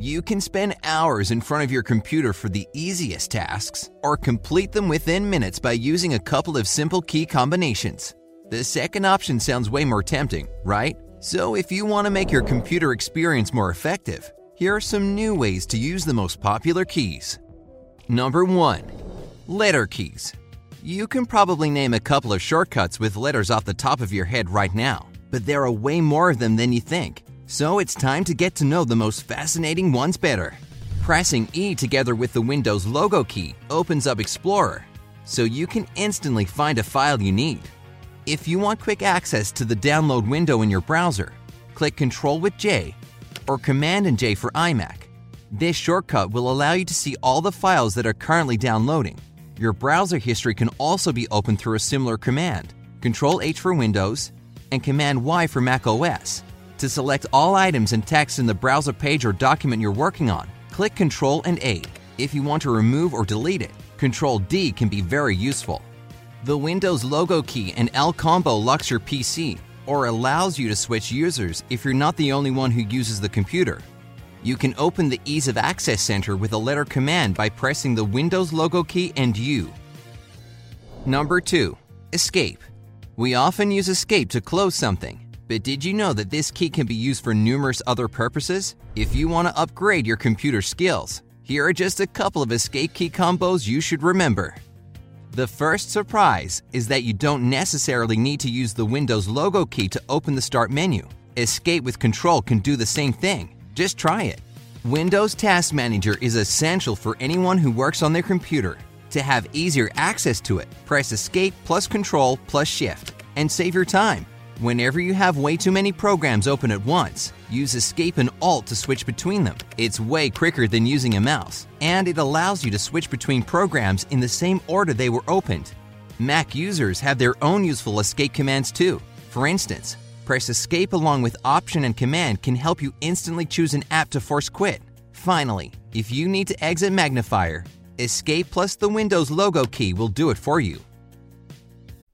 You can spend hours in front of your computer for the easiest tasks, or complete them within minutes by using a couple of simple key combinations. The second option sounds way more tempting, right? So, if you want to make your computer experience more effective, here are some new ways to use the most popular keys. Number 1. Letter keys. You can probably name a couple of shortcuts with letters off the top of your head right now, but there are way more of them than you think. So it's time to get to know the most fascinating ones better. Pressing E together with the Windows logo key opens up Explorer, so you can instantly find a file you need. If you want quick access to the download window in your browser, click Control with J or Command and J for iMac. This shortcut will allow you to see all the files that are currently downloading. Your browser history can also be opened through a similar command Control H for Windows and Command Y for Mac OS. To select all items and text in the browser page or document you're working on, click Ctrl and A. If you want to remove or delete it, Ctrl D can be very useful. The Windows logo key and L combo locks your PC or allows you to switch users if you're not the only one who uses the computer. You can open the Ease of Access Center with a letter command by pressing the Windows logo key and U. Number 2. Escape. We often use Escape to close something. But did you know that this key can be used for numerous other purposes? If you want to upgrade your computer skills, here are just a couple of escape key combos you should remember. The first surprise is that you don't necessarily need to use the Windows logo key to open the Start menu. Escape with Control can do the same thing. Just try it. Windows Task Manager is essential for anyone who works on their computer. To have easier access to it, press Escape plus Control plus Shift and save your time. Whenever you have way too many programs open at once, use Escape and Alt to switch between them. It's way quicker than using a mouse, and it allows you to switch between programs in the same order they were opened. Mac users have their own useful escape commands too. For instance, press Escape along with Option and Command can help you instantly choose an app to force quit. Finally, if you need to exit Magnifier, Escape plus the Windows logo key will do it for you.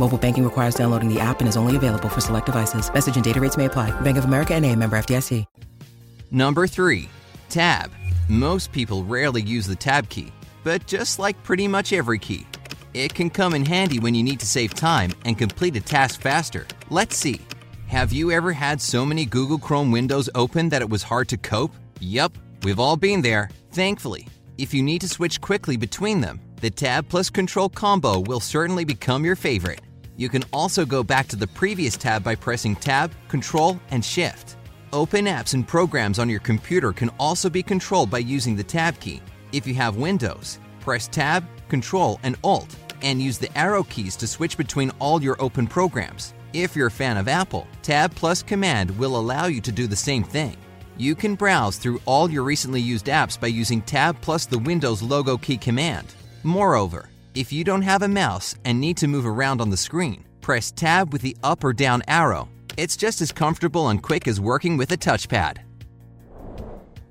Mobile banking requires downloading the app and is only available for select devices. Message and data rates may apply. Bank of America and a member FDIC. Number 3. Tab. Most people rarely use the Tab key, but just like pretty much every key, it can come in handy when you need to save time and complete a task faster. Let's see. Have you ever had so many Google Chrome windows open that it was hard to cope? Yup, we've all been there. Thankfully, if you need to switch quickly between them, the Tab plus Control combo will certainly become your favorite. You can also go back to the previous tab by pressing Tab, Control, and Shift. Open apps and programs on your computer can also be controlled by using the Tab key. If you have Windows, press Tab, Control, and Alt, and use the arrow keys to switch between all your open programs. If you're a fan of Apple, Tab plus Command will allow you to do the same thing. You can browse through all your recently used apps by using Tab plus the Windows logo key command. Moreover, if you don't have a mouse and need to move around on the screen, press Tab with the up or down arrow. It's just as comfortable and quick as working with a touchpad.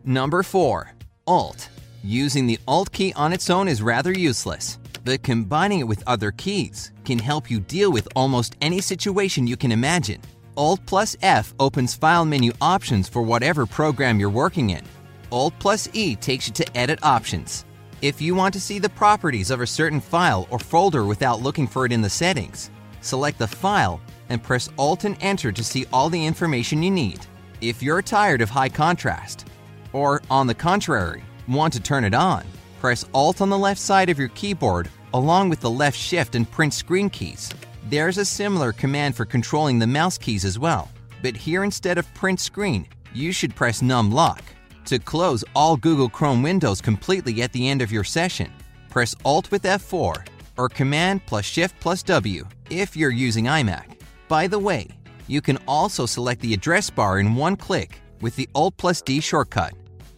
Number 4. Alt. Using the Alt key on its own is rather useless, but combining it with other keys can help you deal with almost any situation you can imagine. Alt plus F opens file menu options for whatever program you're working in. Alt plus E takes you to edit options. If you want to see the properties of a certain file or folder without looking for it in the settings, select the file and press Alt and Enter to see all the information you need. If you're tired of high contrast, or on the contrary, want to turn it on, press Alt on the left side of your keyboard along with the left shift and print screen keys. There's a similar command for controlling the mouse keys as well, but here instead of print screen, you should press num lock. To close all Google Chrome windows completely at the end of your session, press Alt with F4 or Command plus Shift plus W if you're using iMac. By the way, you can also select the address bar in one click with the Alt plus D shortcut.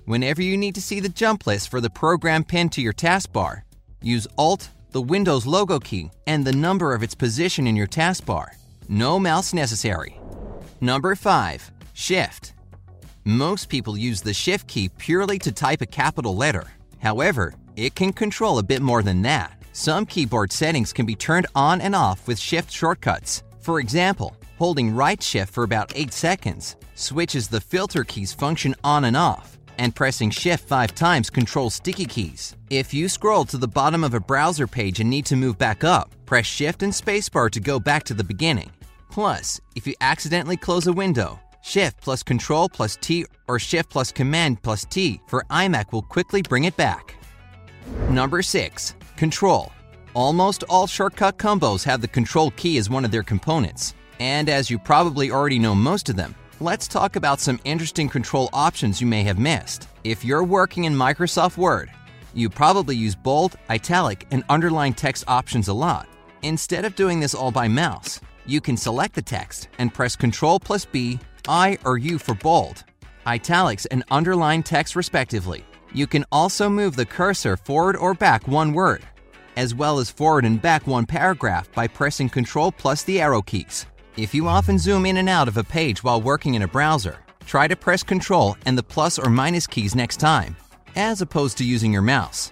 Whenever you need to see the jump list for the program pinned to your taskbar, use Alt, the Windows logo key, and the number of its position in your taskbar. No mouse necessary. Number 5. Shift. Most people use the Shift key purely to type a capital letter. However, it can control a bit more than that. Some keyboard settings can be turned on and off with Shift shortcuts. For example, holding right shift for about 8 seconds switches the filter keys function on and off, and pressing shift 5 times controls sticky keys. If you scroll to the bottom of a browser page and need to move back up, press shift and spacebar to go back to the beginning. Plus, if you accidentally close a window, Shift plus Control plus T or Shift plus Command plus T for iMac will quickly bring it back. Number 6. Control. Almost all shortcut combos have the Control key as one of their components. And as you probably already know most of them, let's talk about some interesting control options you may have missed. If you're working in Microsoft Word, you probably use bold, italic, and underline text options a lot. Instead of doing this all by mouse, you can select the text and press Ctrl plus B, I or U for bold, italics, and underline text respectively. You can also move the cursor forward or back one word, as well as forward and back one paragraph by pressing Ctrl plus the arrow keys. If you often zoom in and out of a page while working in a browser, try to press Ctrl and the plus or minus keys next time, as opposed to using your mouse.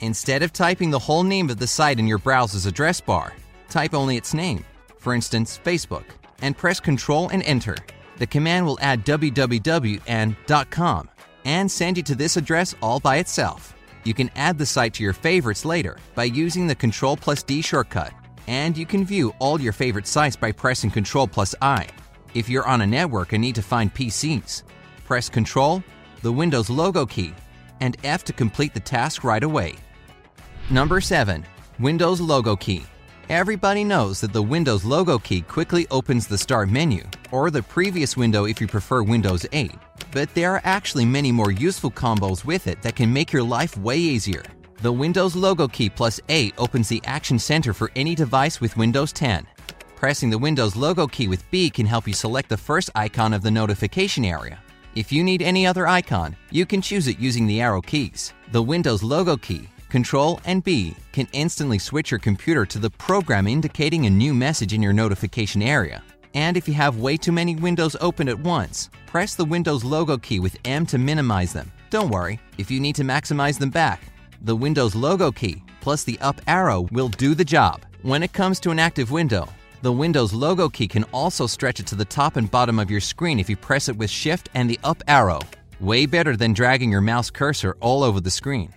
Instead of typing the whole name of the site in your browser's address bar, type only its name, for instance, Facebook, and press Ctrl and Enter. The command will add www and .com and send you to this address all by itself. You can add the site to your favorites later by using the Ctrl plus D shortcut, and you can view all your favorite sites by pressing Ctrl plus I. If you're on a network and need to find PCs, press Ctrl, the Windows logo key, and F to complete the task right away. Number 7. Windows Logo Key. Everybody knows that the Windows logo key quickly opens the Start menu, or the previous window if you prefer Windows 8. But there are actually many more useful combos with it that can make your life way easier. The Windows logo key plus A opens the Action Center for any device with Windows 10. Pressing the Windows logo key with B can help you select the first icon of the notification area. If you need any other icon, you can choose it using the arrow keys. The Windows logo key Control and B can instantly switch your computer to the program indicating a new message in your notification area. And if you have way too many windows open at once, press the Windows logo key with M to minimize them. Don't worry, if you need to maximize them back, the Windows logo key plus the up arrow will do the job. When it comes to an active window, the Windows logo key can also stretch it to the top and bottom of your screen if you press it with Shift and the up arrow. Way better than dragging your mouse cursor all over the screen.